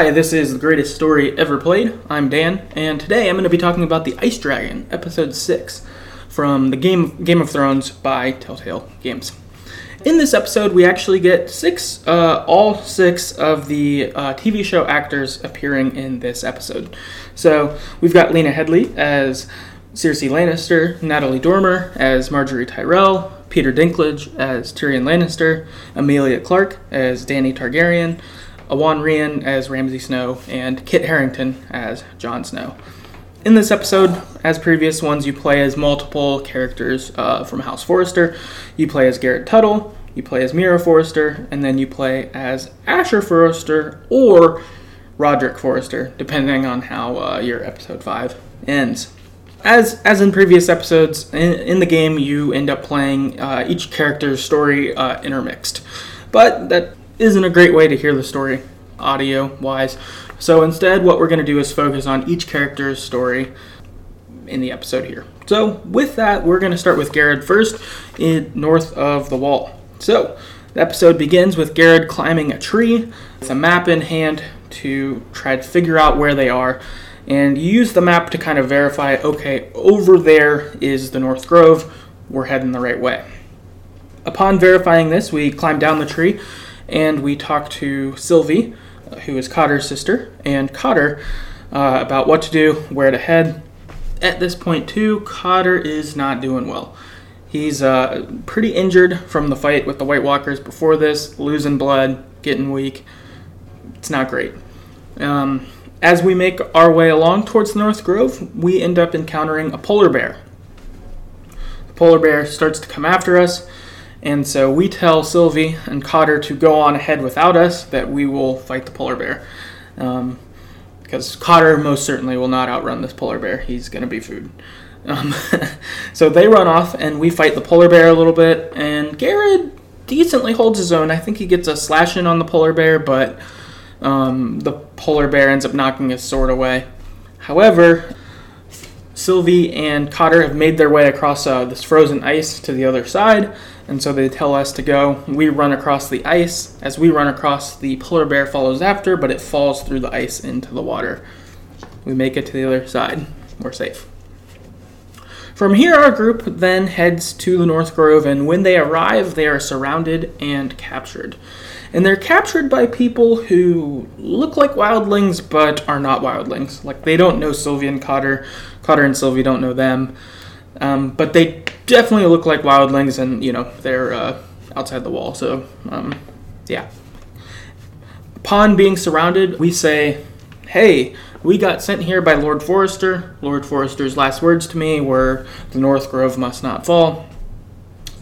Hi, this is the greatest story ever played. I'm Dan, and today I'm going to be talking about the Ice Dragon, Episode 6, from the Game, Game of Thrones by Telltale Games. In this episode, we actually get six, uh, all six of the uh, TV show actors appearing in this episode. So we've got Lena Headey as Cersei Lannister, Natalie Dormer as Margaery Tyrell, Peter Dinklage as Tyrion Lannister, Emilia Clarke as Dany Targaryen, Iwan Rheon as Ramsay Snow, and Kit Harington as Jon Snow. In this episode, as previous ones, you play as multiple characters uh, from House Forrester. You play as Gared Tuttle, you play as Mira Forrester, and then you play as Asher Forrester or Rodrik Forrester, depending on how uh, your episode 5 ends. As, as in previous episodes, in, in the game, you end up playing uh, each character's story uh, intermixed. But that isn't a great way to hear the story audio wise. So instead, what we're going to do is focus on each character's story in the episode here. So with that, we're going to start with Gared first, in north of the wall. So the episode begins with Gared climbing a tree with a map in hand to try to figure out where they are. And you use the map to kind of verify okay, over there is the North Grove, we're heading the right way. Upon verifying this, we climb down the tree and we talk to Sylvi, who is Cotter's sister, and Cotter uh, about what to do, where to head. At this point, too, Cotter is not doing well. He's uh, pretty injured from the fight with the White Walkers before this, losing blood, getting weak. It's not great. Um, as we make our way along towards the North Grove, we end up encountering a polar bear. The polar bear starts to come after us and so we tell Sylvi and Cotter to go on ahead without us, that we will fight the polar bear. Um, because Cotter most certainly will not outrun this polar bear. He's going to be food. Um, so they run off, and we fight the polar bear a little bit. And Gared decently holds his own. I think he gets a slash in on the polar bear, but um, the polar bear ends up knocking his sword away. However, Sylvi and Cotter have made their way across uh, this frozen ice to the other side, and so they tell us to go. We run across the ice. As we run across, the polar bear follows after, but it falls through the ice into the water. We make it to the other side. We're safe. From here, our group then heads to the North Grove, and when they arrive, they are surrounded and captured. And they're captured by people who look like wildlings but are not wildlings. Like, they don't know Sylvi and Cotter. Cotter and Sylvi don't know them. Um, but they definitely look like wildlings, and, you know, they're uh, outside the wall. So, um, yeah. Upon being surrounded, we say, hey, we got sent here by Lord Forrester. Lord Forrester's last words to me were, the North Grove must not fall.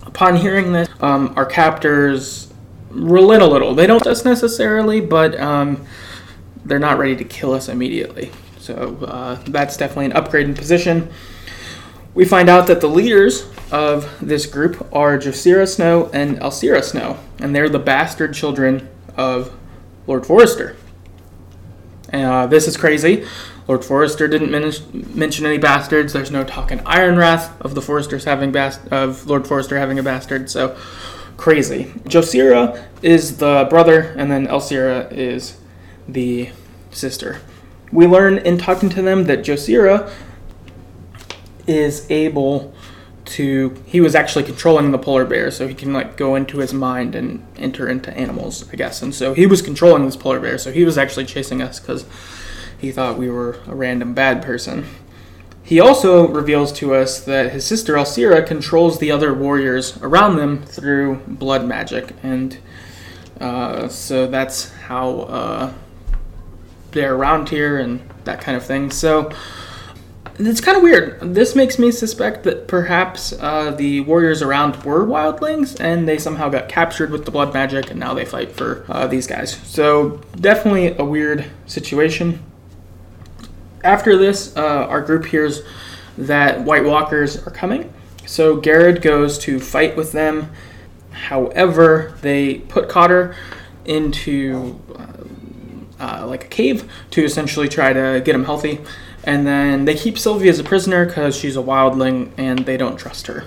Upon hearing this, um, our captors relent a little. They don't just necessarily, but um, they're not ready to kill us immediately. So uh, that's definitely an upgrade in position. We find out that the leaders of this group are Josera Snow and Elsera Snow, and they're the bastard children of Lord Forrester. Uh, this is crazy. Lord Forrester didn't men- mention any bastards. There's no talk in Ironrath of the Forresters having bast- of Lord Forrester having a bastard. So crazy. Josera is the brother, and then Elsera is the sister. We learn in talking to them that Josera is able to he was actually controlling the polar bear so he can like go into his mind and enter into animals i guess. And so he was controlling this polar bear so he was actually chasing us because he thought we were a random bad person. He also reveals to us that his sister Elsera controls the other warriors around them through blood magic, and uh, so that's how uh, they're around here and that kind of thing. So it's kind of weird. This makes me suspect that perhaps uh, the warriors around were wildlings and they somehow got captured with the blood magic and now they fight for uh, these guys. So definitely a weird situation after this, uh, our group hears that White Walkers are coming. So Gared goes to fight with them. However, they put Cotter into uh, uh, like a cave to essentially try to get him healthy. And then they keep Sylvi as a prisoner because she's a wildling and they don't trust her.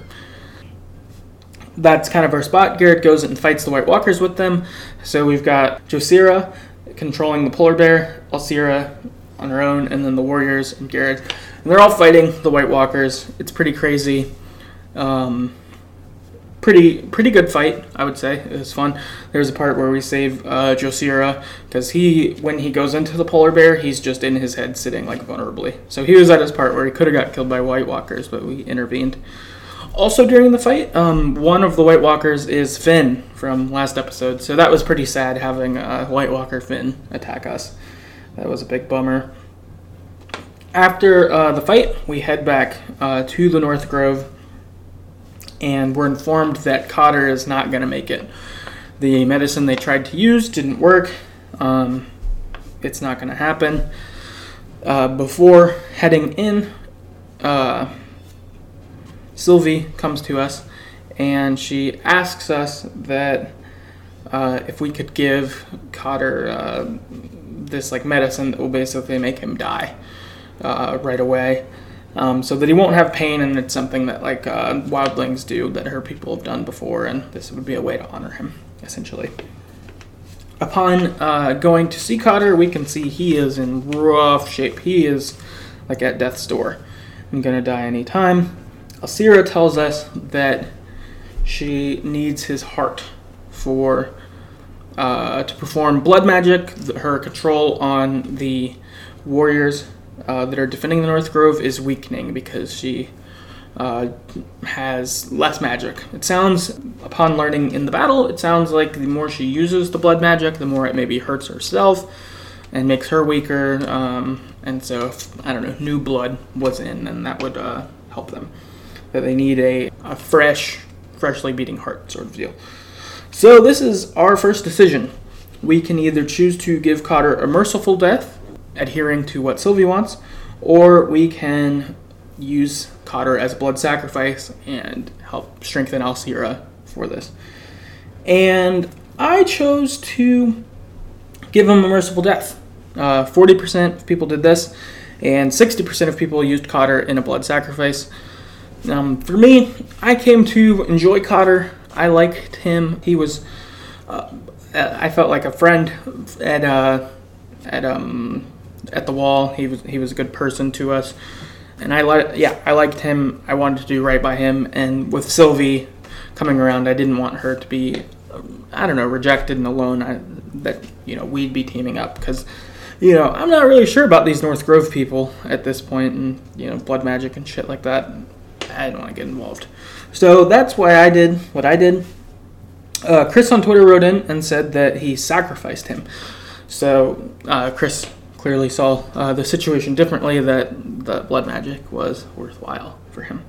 That's kind of our spot. Gared goes and fights the White Walkers with them. So we've got Josera controlling the polar bear, Elsera on her own, and then the warriors and Gared. And they're all fighting the White Walkers. It's pretty crazy. Um, pretty pretty good fight, I would say. It was fun. There's a part where we save uh, Josera because he, when he goes into the polar bear, he's just in his head sitting like vulnerably. So he was at his part where he could have got killed by White Walkers, but we intervened. Also during the fight, um, one of the White Walkers is Finn from last episode, so that was pretty sad having a White Walker Finn attack us. That was a big bummer. After uh, the fight, we head back uh, to the North Grove and we're informed that Cotter is not going to make it. The medicine they tried to use didn't work. Um, it's not going to happen. Uh, before heading in, uh, Sylvi comes to us and she asks us that uh, if we could give Cotter uh, this like medicine that will basically make him die uh, right away um, so that he won't have pain, and it's something that like uh, wildlings do that her people have done before, and this would be a way to honor him, essentially. Upon uh, going to see Cotter, we can see he is in rough shape. He is like at death's door and gonna die any time. Elsera tells us that she needs his heart for uh, to perform blood magic. Her control on the warriors uh, that are defending the North Grove is weakening because she uh, has less magic. It sounds, upon learning in the battle, it sounds like the more she uses the blood magic, the more it maybe hurts herself and makes her weaker. Um, and so, if, I don't know, new blood was in, then that would uh, help them. That they need a, a fresh, freshly beating heart sort of deal. So, this is our first decision. We can either choose to give Cotter a merciful death adhering to what Sylvi wants, or we can use Cotter as a blood sacrifice and help strengthen Elsera for this. And I chose to give him a merciful death. Uh, 40% of people did this, and 60% of people used Cotter in a blood sacrifice. Um, for me, I came to enjoy Cotter. I liked him. He was, uh, I felt like a friend at uh, at um, at the wall. He was he was a good person to us, and I like yeah I liked him. I wanted to do right by him, and with Sylvi coming around, I didn't want her to be I don't know rejected and alone. I, that you know we'd be teaming up because you know I'm not really sure about these North Grove people at this point, and you know blood magic and shit like that. I didn't want to get involved, so that's why I did what I did. Uh, Chris on Twitter wrote in and said that he sacrificed him. So uh, Chris clearly saw uh, the situation differently that the blood magic was worthwhile for him.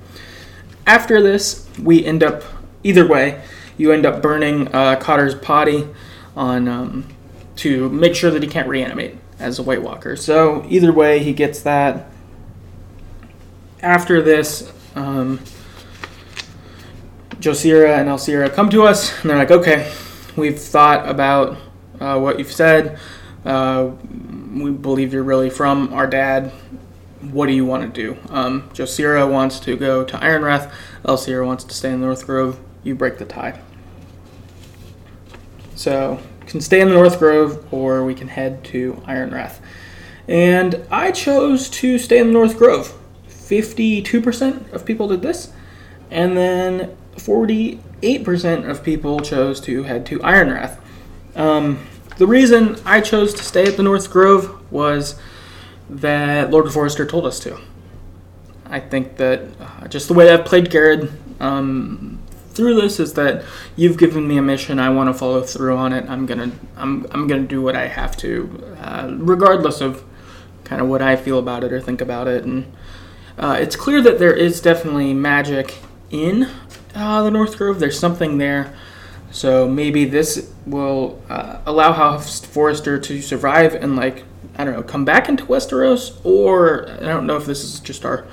After this, we end up, either way, you end up burning uh, Cotter's body on um, to make sure that he can't reanimate as a White Walker. So either way, he gets that. After this, um, Josera and Elsera come to us, and they're like, "Okay, we've thought about uh, what you've said. Uh, we believe you're really from our dad. What do you want to do? Um, Josera wants to go to Ironrath. Elsera wants to stay in North Grove. You break the tie. So can stay in the North Grove, or we can head to Ironrath. And I chose to stay in the North Grove. 52% of people did this, and then 48% of people chose to head to Ironrath. Um, the reason I chose to stay at the North Grove was that Lord Forrester told us to. I think that uh, just the way I've played Gared um, through this is that you've given me a mission. I want to follow through on it. I'm gonna I'm I'm gonna do what I have to, uh, regardless of kind of what I feel about it or think about it. And uh, it's clear that there is definitely magic in uh, the North Grove. There's something there so maybe this will uh, allow House Forrester to survive and like I don't know come back into Westeros, or I don't know if this is just our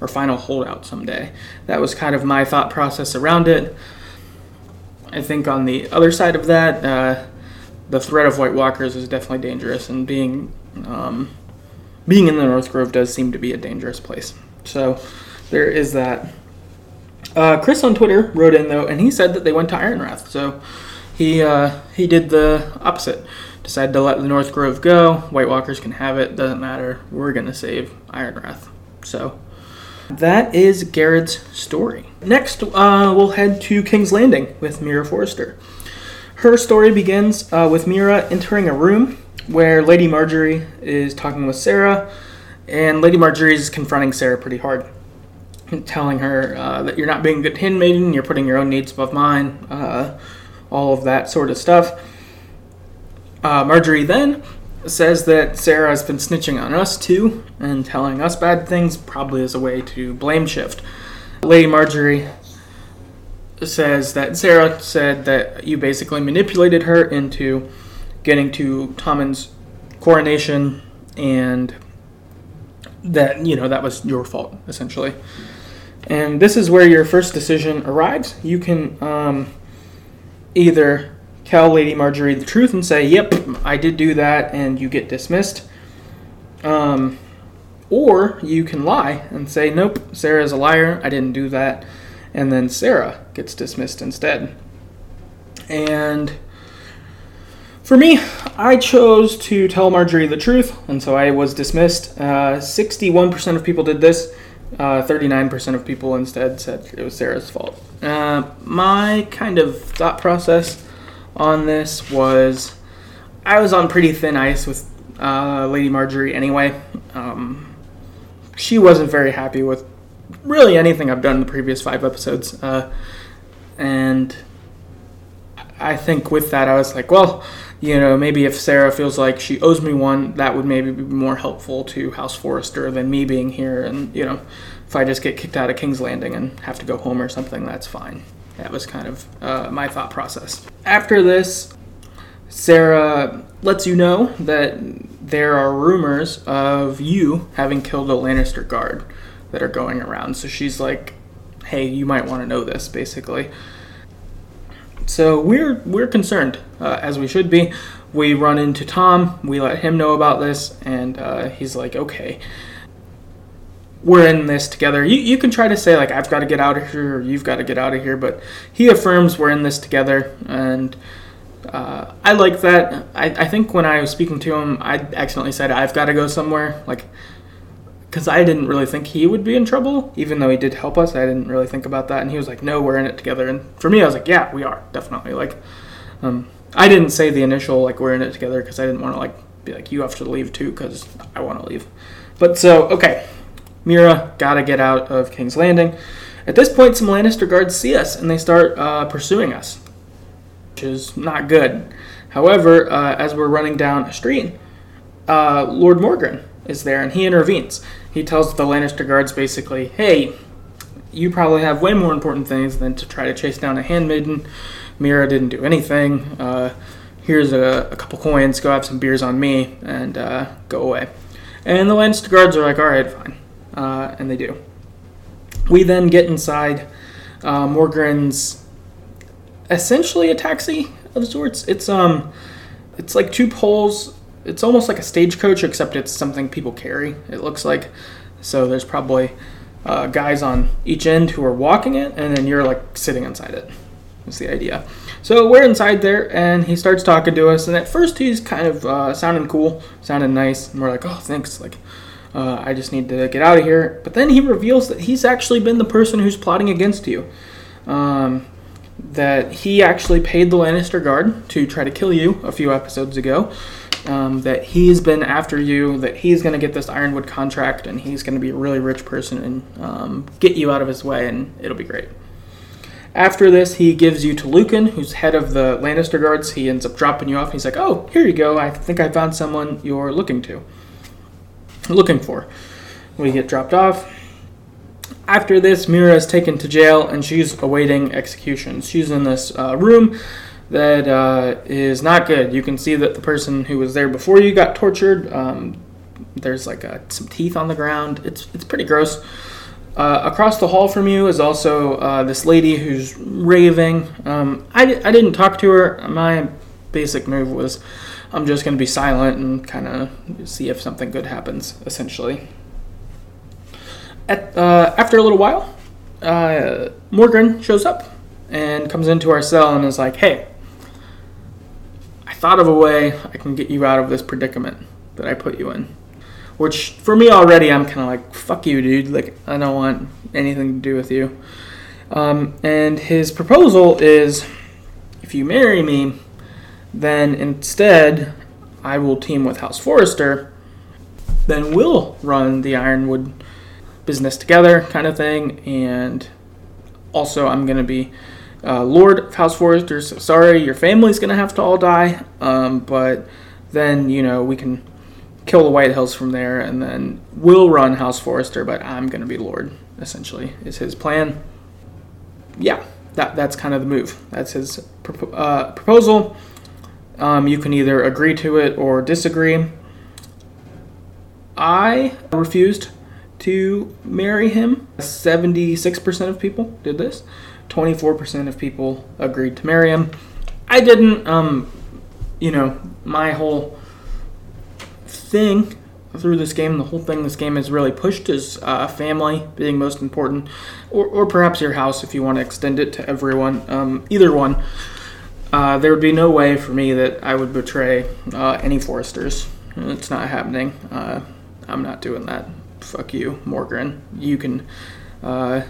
our final holdout someday. That was kind of my thought process around it. I think on the other side of that, uh, the threat of White Walkers is definitely dangerous, and being um, being in the North Grove does seem to be a dangerous place. So there is that. Uh, Chris on Twitter wrote in though, and he said that they went to Ironrath. So he uh, he did the opposite. Decided to let the North Grove go. White Walkers can have it. Doesn't matter. We're gonna save Ironrath. So that is Gared's story. Next, uh, we'll head to King's Landing with Mira Forrester. Her story begins uh, with Mira entering a room where Lady Margaery is talking with Sarah, and Lady Margaery is confronting Sarah pretty hard, telling her uh, that you're not being a good handmaiden, you're putting your own needs above mine, uh, all of that sort of stuff. Uh, Margaery then says that Sarah has been snitching on us too and telling us bad things, probably as a way to blame shift. Lady Margaery says that Sarah said that you basically manipulated her into getting to Tommen's coronation and that, you know, that was your fault, essentially. And this is where your first decision arrives. You can um, either tell Lady Margaery the truth and say, "Yep, I did do that," and you get dismissed. Um, or you can lie and say, "Nope, Sarah's a liar. I didn't do that," and then Sarah gets dismissed instead. And for me, I chose to tell Margaery the truth, and so I was dismissed. Uh, 61% of people did this. Uh, 39% of people instead said it was Sarah's fault. Uh, my kind of thought process on this was I was on pretty thin ice with uh, Lady Margaery anyway. Um, she wasn't very happy with really anything I've done in the previous five episodes. Uh, and I think with that, I was like, well, you know, maybe if Sarah feels like she owes me one, that would maybe be more helpful to House Forrester than me being here. And, you know, if I just get kicked out of King's Landing and have to go home or something, that's fine. That was kind of uh, my thought process. After this, Sarah lets you know that there are rumors of you having killed a Lannister guard that are going around. So she's like, "Hey, you might want to know this," basically. So we're we're concerned, uh, as we should be. We run into Tom. We let him know about this, and uh, he's like, "Okay." we're in this together. You, you can try to say, like, I've got to get out of here or you've got to get out of here, but he affirms we're in this together. And uh, I like that. I, I think when I was speaking to him, I accidentally said, I've got to go somewhere. Like, because I didn't really think he would be in trouble, even though he did help us. I didn't really think about that. And he was like, no, we're in it together. And for me, I was like, yeah, we are, definitely. Like, um, I didn't say the initial, like, we're in it together because I didn't want to, like, be like, you have to leave too because I want to leave. But so, okay, Mira gotta get out of King's Landing. At this point, some Lannister guards see us and they start uh, pursuing us, which is not good. However, uh, as we're running down a street, uh, Lord Morgryn is there and he intervenes. He tells the Lannister guards basically, hey, you probably have way more important things than to try to chase down a handmaiden. Mira didn't do anything. Uh, here's a, a, couple coins. Go have some beers on me and uh, go away. And the Lannister guards are like, all right, fine uh, and they do. We then get inside uh, Morgryn's essentially a taxi of sorts. It's um, it's like two poles. It's almost like a stagecoach, except it's something people carry. It looks like. So there's probably uh, guys on each end who are walking it, and then you're like sitting inside it. That's the idea. So we're inside there, and he starts talking to us. And at first, he's kind of uh, sounding cool, sounding nice, and we're like, "Oh, thanks!" Like, uh, I just need to get out of here. But then he reveals that he's actually been the person who's plotting against you. Um, that he actually paid the Lannister guard to try to kill you a few episodes ago. Um, that he's been after you, that he's going to get this Ironwood contract, and he's going to be a really rich person and um, get you out of his way, and it'll be great. After this, he gives you to Lucan, who's head of the Lannister guards. He ends up dropping you off. He's like, "Oh, here you go. I think I found someone you're looking to." looking for. We get dropped off. After this, Mira is taken to jail and she's awaiting execution. She's in this uh, room that uh, is not good. You can see that the person who was there before you got tortured. Um, there's like a, some teeth on the ground. It's it's pretty gross. Uh, across the hall from you is also uh, this lady who's raving. Um, I, I didn't talk to her. My basic move was I'm just going to be silent and kind of see if something good happens, essentially. At, uh, after a little while, uh, Morgryn shows up and comes into our cell and is like, hey, thought of a way I can get you out of this predicament that I put you in. Which, for me already, I'm kind of like, fuck you, dude. Like, I don't want anything to do with you. Um, and his proposal is if you marry me, then instead I will team with House Forrester. Then we'll run the Ironwood business together, kind of thing. And also, I'm going to be uh, Lord House Forrester. So sorry, your family's to have to all die. Um, but then, you know, we can kill the White Hills from there, and then we'll run House Forrester, but I'm to be Lord, essentially, is his plan. Yeah, that, that's kind of the move. That's his uh, proposal. Um, you can either agree to it or disagree. I refused to marry him. 76% of people did this. 24% of people agreed to marry him. I didn't. Um, you know, my whole thing through this game, the whole thing this game has really pushed is uh, family being most important, or, or perhaps your house if you want to extend it to everyone. Um, either one. Uh, there would be no way for me that I would betray uh, any Forresters. It's not happening. Uh, I'm not doing that. Fuck you, Morgryn. You can, uh,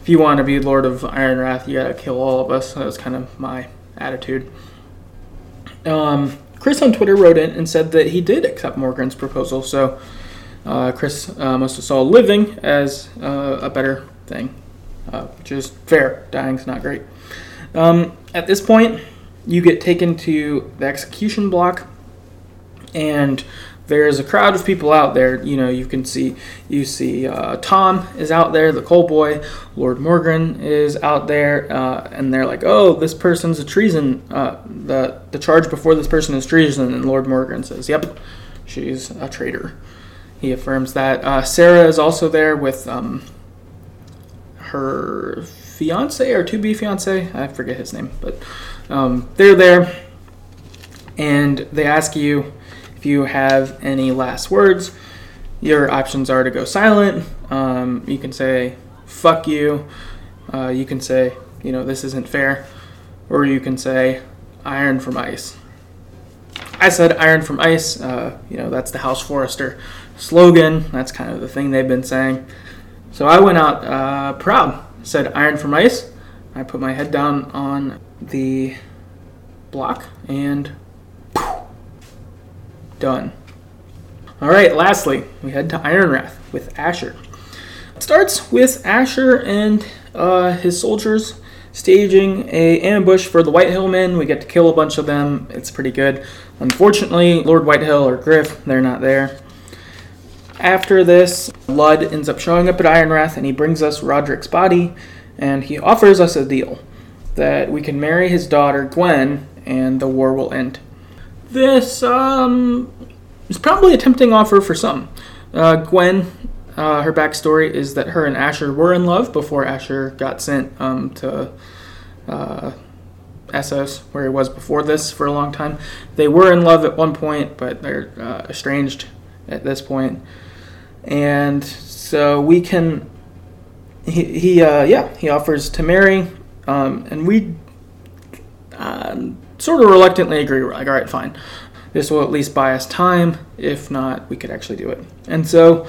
if you want to be Lord of Ironrath, you gotta kill all of us. That was kind of my attitude. Um, Chris on Twitter wrote in and said that he did accept Morgryn's proposal, so uh, Chris uh, must have saw living as uh, a better thing, uh, which is fair. Dying's not great. Um, at this point, you get taken to the execution block, and there's a crowd of people out there. You know, you can see you see uh, Tom is out there, the coal boy. Lord Morgryn is out there, uh, and they're like, "Oh, this person's a treason. Uh, the the charge before this person is treason." And Lord Morgryn says, "Yep, she's a traitor." He affirms that. Uh, Sarah is also there with um, her fiance or to be fiance. I forget his name, but um, they're there, and they ask you if you have any last words, your options are to go silent. Um, you can say, fuck you. Uh, you can say, you know, this isn't fair. Or you can say, iron from ice. I said iron from ice. Uh, you know, that's the House Forrester slogan. That's kind of the thing they've been saying. So I went out uh, proud. Said iron from ice. I put my head down on the block and Done. All right, lastly, we head to Ironrath with Asher. It starts with Asher and uh, his soldiers staging a ambush for the Whitehill men. We get to kill a bunch of them. It's pretty good. Unfortunately, Lord Whitehill or Gryff, they're not there. After this, Ludd ends up showing up at Ironrath and he brings us Rodrik's body and he offers us a deal that we can marry his daughter Gwyn and the war will end. This um, is probably a tempting offer for some. Uh, Gwyn, uh, her backstory is that her and Asher were in love before Asher got sent um, to uh, where he was before this for a long time. They were in love at one point, but they're uh, estranged at this point. And so we can. He, he uh, yeah, he offers to marry, um, and we um, sort of reluctantly agree. We're like, all right, fine. This will at least buy us time. If not, we could actually do it. And so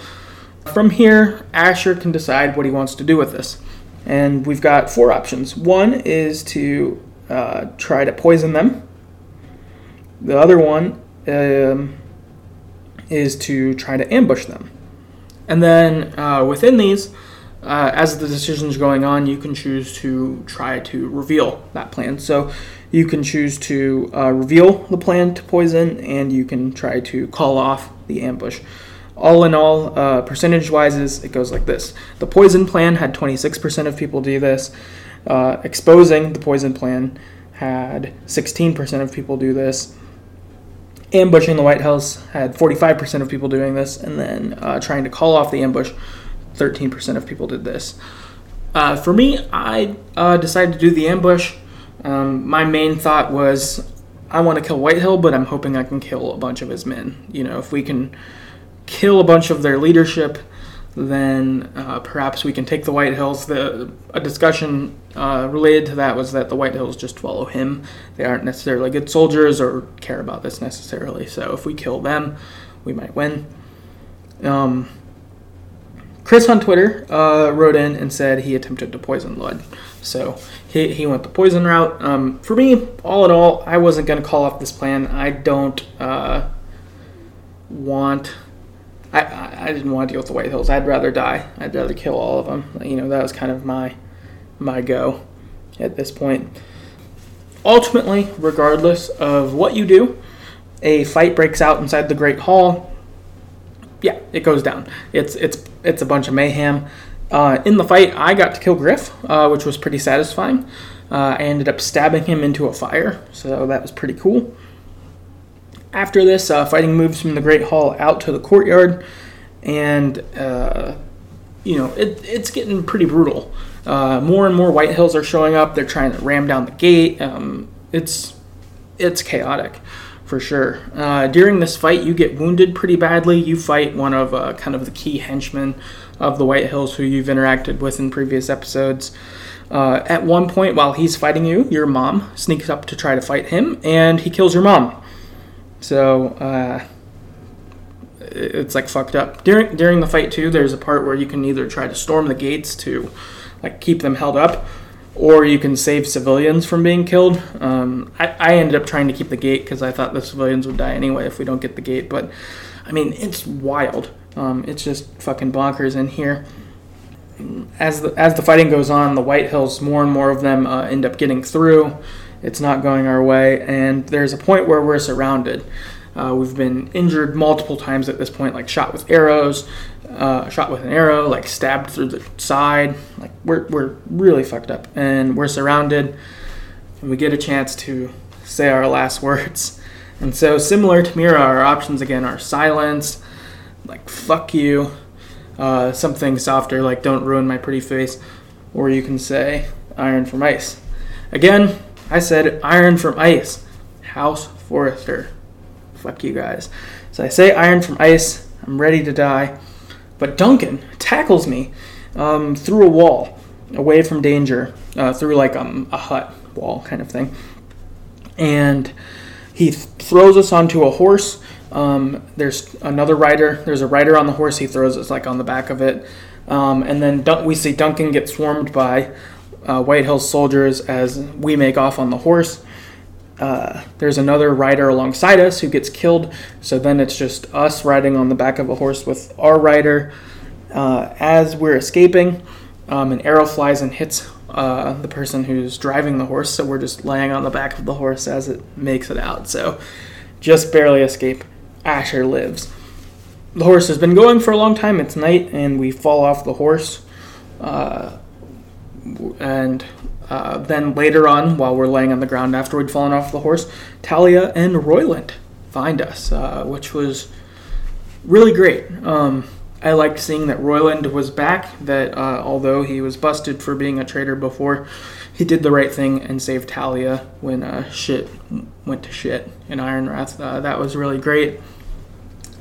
from here, Asher can decide what he wants to do with this. And we've got four options. One is to uh, try to poison them. The other one um, is to try to ambush them. And then uh, within these, uh, as the decision's going on, you can choose to try to reveal that plan. So you can choose to uh, reveal the plan to poison, and you can try to call off the ambush. All in all, uh, percentage wise, it goes like this the poison plan had 26% of people do this, uh, exposing the poison plan had 16% of people do this. Ambushing the White House had 45% of people doing this, and then uh, trying to call off the ambush 13% of people did this. Uh, for me, I uh, decided to do the ambush. Um, my main thought was I want to kill Whitehill, but I'm hoping I can kill a bunch of his men. You know, if we can kill a bunch of their leadership, then uh, perhaps we can take the White Hills. The a discussion uh, related to that was that the White Hills just follow him. They aren't necessarily good soldiers or care about this necessarily. So if we kill them, we might win. Um, Chris on Twitter uh, wrote in and said he attempted to poison Ludd. So he, he went the poison route. Um, for me, all in all, I wasn't going to call off this plan. I don't uh, want. I, I, I didn't want to deal with the White Hills. I'd rather die. I'd rather kill all of them. You know, that was kind of my my go at this point. Ultimately, regardless of what you do, a fight breaks out inside the Great Hall. Yeah, it goes down. It's it's it's a bunch of mayhem. Uh, in the fight, I got to kill Gryff, uh, which was pretty satisfying. Uh, I ended up stabbing him into a fire, so that was pretty cool. After this, uh, fighting moves from the Great Hall out to the courtyard, and uh, you know it, it's getting pretty brutal. Uh, more and more White Hills are showing up. They're trying to ram down the gate. Um, it's it's chaotic for sure. Uh, during this fight, you get wounded pretty badly. You fight one of uh, kind of the key henchmen of the White Hills who you've interacted with in previous episodes. Uh, at one point, while he's fighting you, your mom sneaks up to try to fight him, and he kills your mom. So uh, it's like fucked up. During during the fight too, there's a part where you can either try to storm the gates to like keep them held up, or you can save civilians from being killed. Um, I, I ended up trying to keep the gate because I thought the civilians would die anyway if we don't get the gate. But I mean, it's wild. Um, it's just fucking bonkers in here. As the as the fighting goes on, the White Hills, more and more of them uh, end up getting through. It's not going our way, and there's a point where we're surrounded. Uh, we've been injured multiple times at this point, like shot with arrows, uh, shot with an arrow, like stabbed through the side. Like we're we're really fucked up, and we're surrounded, and we get a chance to say our last words. And so, similar to Mira, our options again are silence, like fuck you, uh, something softer like don't ruin my pretty face, or you can say iron from ice. Again, I said iron from ice. House Forrester. Fuck you guys. So I say iron from ice. I'm ready to die. But Duncan tackles me um, through a wall, away from danger, uh, through like um, a hut wall kind of thing. And he th- throws us onto a horse. Um, there's another rider. There's a rider on the horse. He throws us like on the back of it. Um, and then Dun- we see Duncan get swarmed by uh, White Hills soldiers as we make off on the horse. Uh, there's another rider alongside us who gets killed. So then it's just us riding on the back of a horse with our rider. Uh, as we're escaping, um, an arrow flies and hits uh, the person who's driving the horse. So we're just laying on the back of the horse as it makes it out. So just barely escape. Asher lives. The horse has been going for a long time. It's night, and we fall off the horse. Uh, and uh, then later on, while we're laying on the ground after we'd fallen off the horse, Talia and Royland find us, uh, which was really great. Um, I liked seeing that Royland was back, that uh, although he was busted for being a traitor before, he did the right thing and saved Talia when uh, shit went to shit in Ironrath. Uh, that was really great.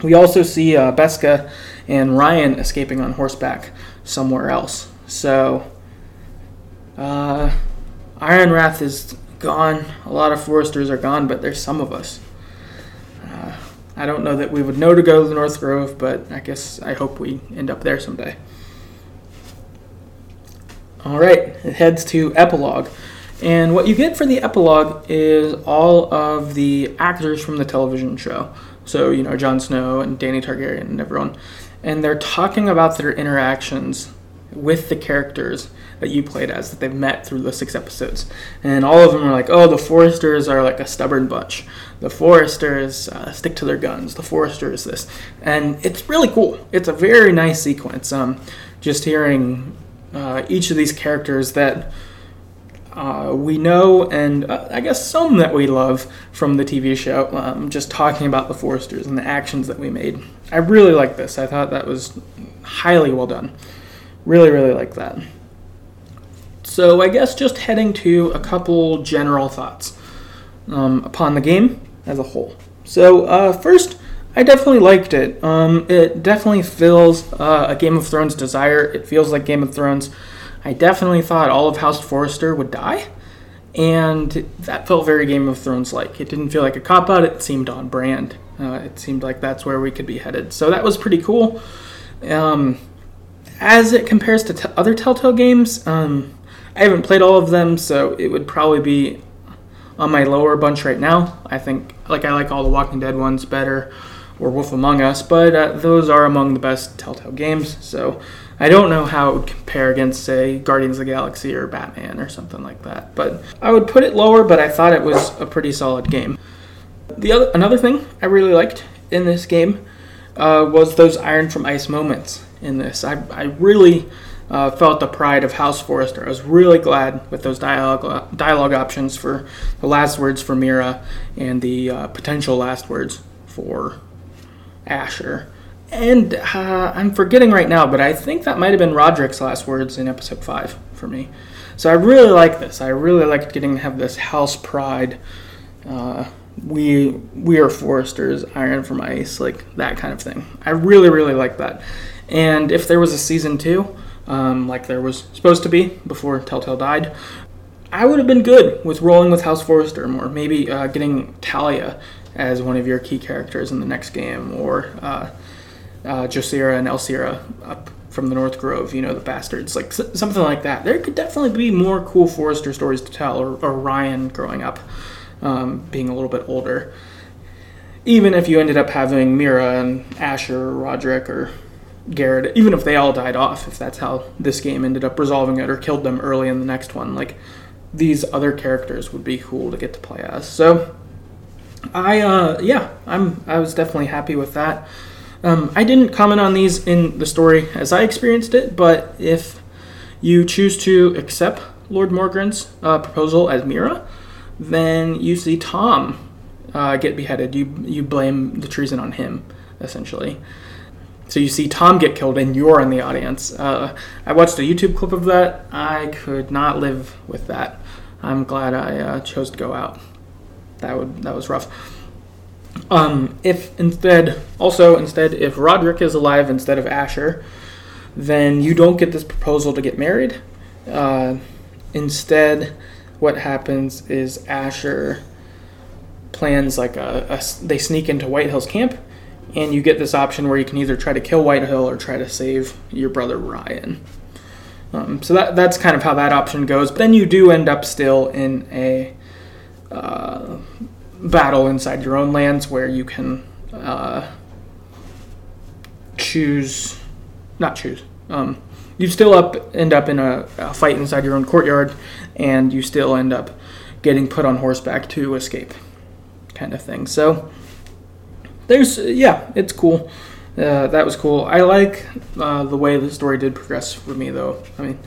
We also see uh, Beskha and Ryon escaping on horseback somewhere else. So uh, Ironrath is gone. A lot of Forresters are gone, but there's some of us. Uh, I don't know that we would know to go to the North Grove, but I guess I hope we end up there someday. All right, it heads to epilogue. And what you get for the epilogue is all of the actors from the television show. So, you know, Jon Snow and Dany Targaryen and everyone. And they're talking about their interactions with the characters that you played as that they've met through the six episodes. And all of them are like, oh, the Forresters are like a stubborn bunch. The Forresters uh, stick to their guns. The Forresters this. And it's really cool. It's a very nice sequence. Um, just hearing uh, each of these characters that uh, we know, and uh, I guess some that we love from the TV show, um, just talking about the Forresters and the actions that we made. I really like this. I thought that was highly well done. Really, really like that. So I guess just heading to a couple general thoughts um, upon the game as a whole. So uh, first, I definitely liked it. Um, it definitely feels uh, a Game of Thrones desire. It feels like Game of Thrones. I definitely thought all of House Forrester would die, and that felt very Game of Thrones like. It didn't feel like a cop out. It seemed on brand. Uh, it seemed like that's where we could be headed. So that was pretty cool. Um, as it compares to t- other Telltale games, um, I haven't played all of them, so it would probably be on my lower bunch right now. I think like I like all the Walking Dead ones better, or Wolf Among Us, but uh, those are among the best Telltale games. So I don't know how it would compare against say Guardians of the Galaxy or Batman or something like that. But I would put it lower, but I thought it was a pretty solid game. The other another thing I really liked in this game uh, was those Iron from Ice moments in this. I, I really uh, felt the pride of House Forrester. I was really glad with those dialogue dialogue options for the last words for Mira and the uh, potential last words for Asher. And uh, I'm forgetting right now, but I think that might have been Rodrik's last words in episode five for me. So I really like this. I really liked getting to have this house pride. Uh, we we are Forresters, Iron from Ice, like that kind of thing. I really really like that. And if there was a season two, um, like there was supposed to be before Telltale died, I would have been good with rolling with House Forrester more. Maybe uh, getting Talia as one of your key characters in the next game, or uh, uh, Josera and Elsera up from the North Grove, you know, the bastards, like s- something like that. There could definitely be more cool Forrester stories to tell, or, or Ryon growing up, um, being a little bit older. Even if you ended up having Mira and Asher or Rodrik or Gared, even if they all died off, if that's how this game ended up resolving it or killed them early in the next one, like these other characters would be cool to get to play as. So I uh, yeah, I'm I was definitely happy with that. Um, I didn't comment on these in the story as I experienced it, but if you choose to accept Lord Morgryn's uh, proposal as Mira, then you see Tom uh, get beheaded. You you blame the treason on him, essentially. So you see Tom get killed, and you're in the audience. Uh, I watched a YouTube clip of that. I could not live with that. I'm glad I uh, chose to go out. That would that was rough. Um, if instead, also instead, if Rodrik is alive instead of Asher, then you don't get this proposal to get married. Uh, instead, what happens is Asher plans like a, a they sneak into Whitehill's camp, and you get this option where you can either try to kill Whitehill or try to save your brother Ryon. Um, so that that's kind of how that option goes. But then you do end up still in a uh, battle inside your own lands where you can uh, choose, not choose. Um, you still up end up in a, a fight inside your own courtyard, and you still end up getting put on horseback to escape, kind of thing. So there's yeah, it's cool. Uh, that was cool. I like uh, the way the story did progress for me, though. I mean,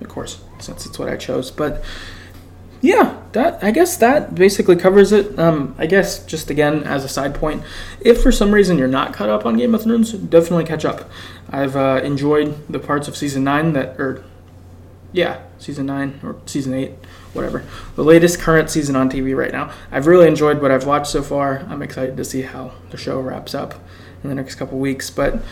of course, since it's what I chose, but yeah, that I guess that basically covers it. Um, I guess just again as a side point, if for some reason you're not caught up on Game of Thrones, definitely catch up. I've uh, enjoyed the parts of season nine that, or yeah, season nine or season eight, whatever. The latest current season on TV right now. I've really enjoyed what I've watched so far. I'm excited to see how the show wraps up in the next couple weeks, but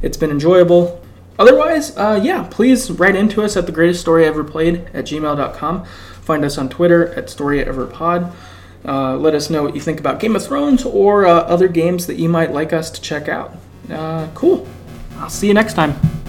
it's been enjoyable. Otherwise, uh, yeah, please write into us at the greatest story ever played at gmail.com. Find us on Twitter at storyeverpod. Uh, let us know what you think about Game of Thrones or uh, other games that you might like us to check out. Uh, cool. I'll see you next time.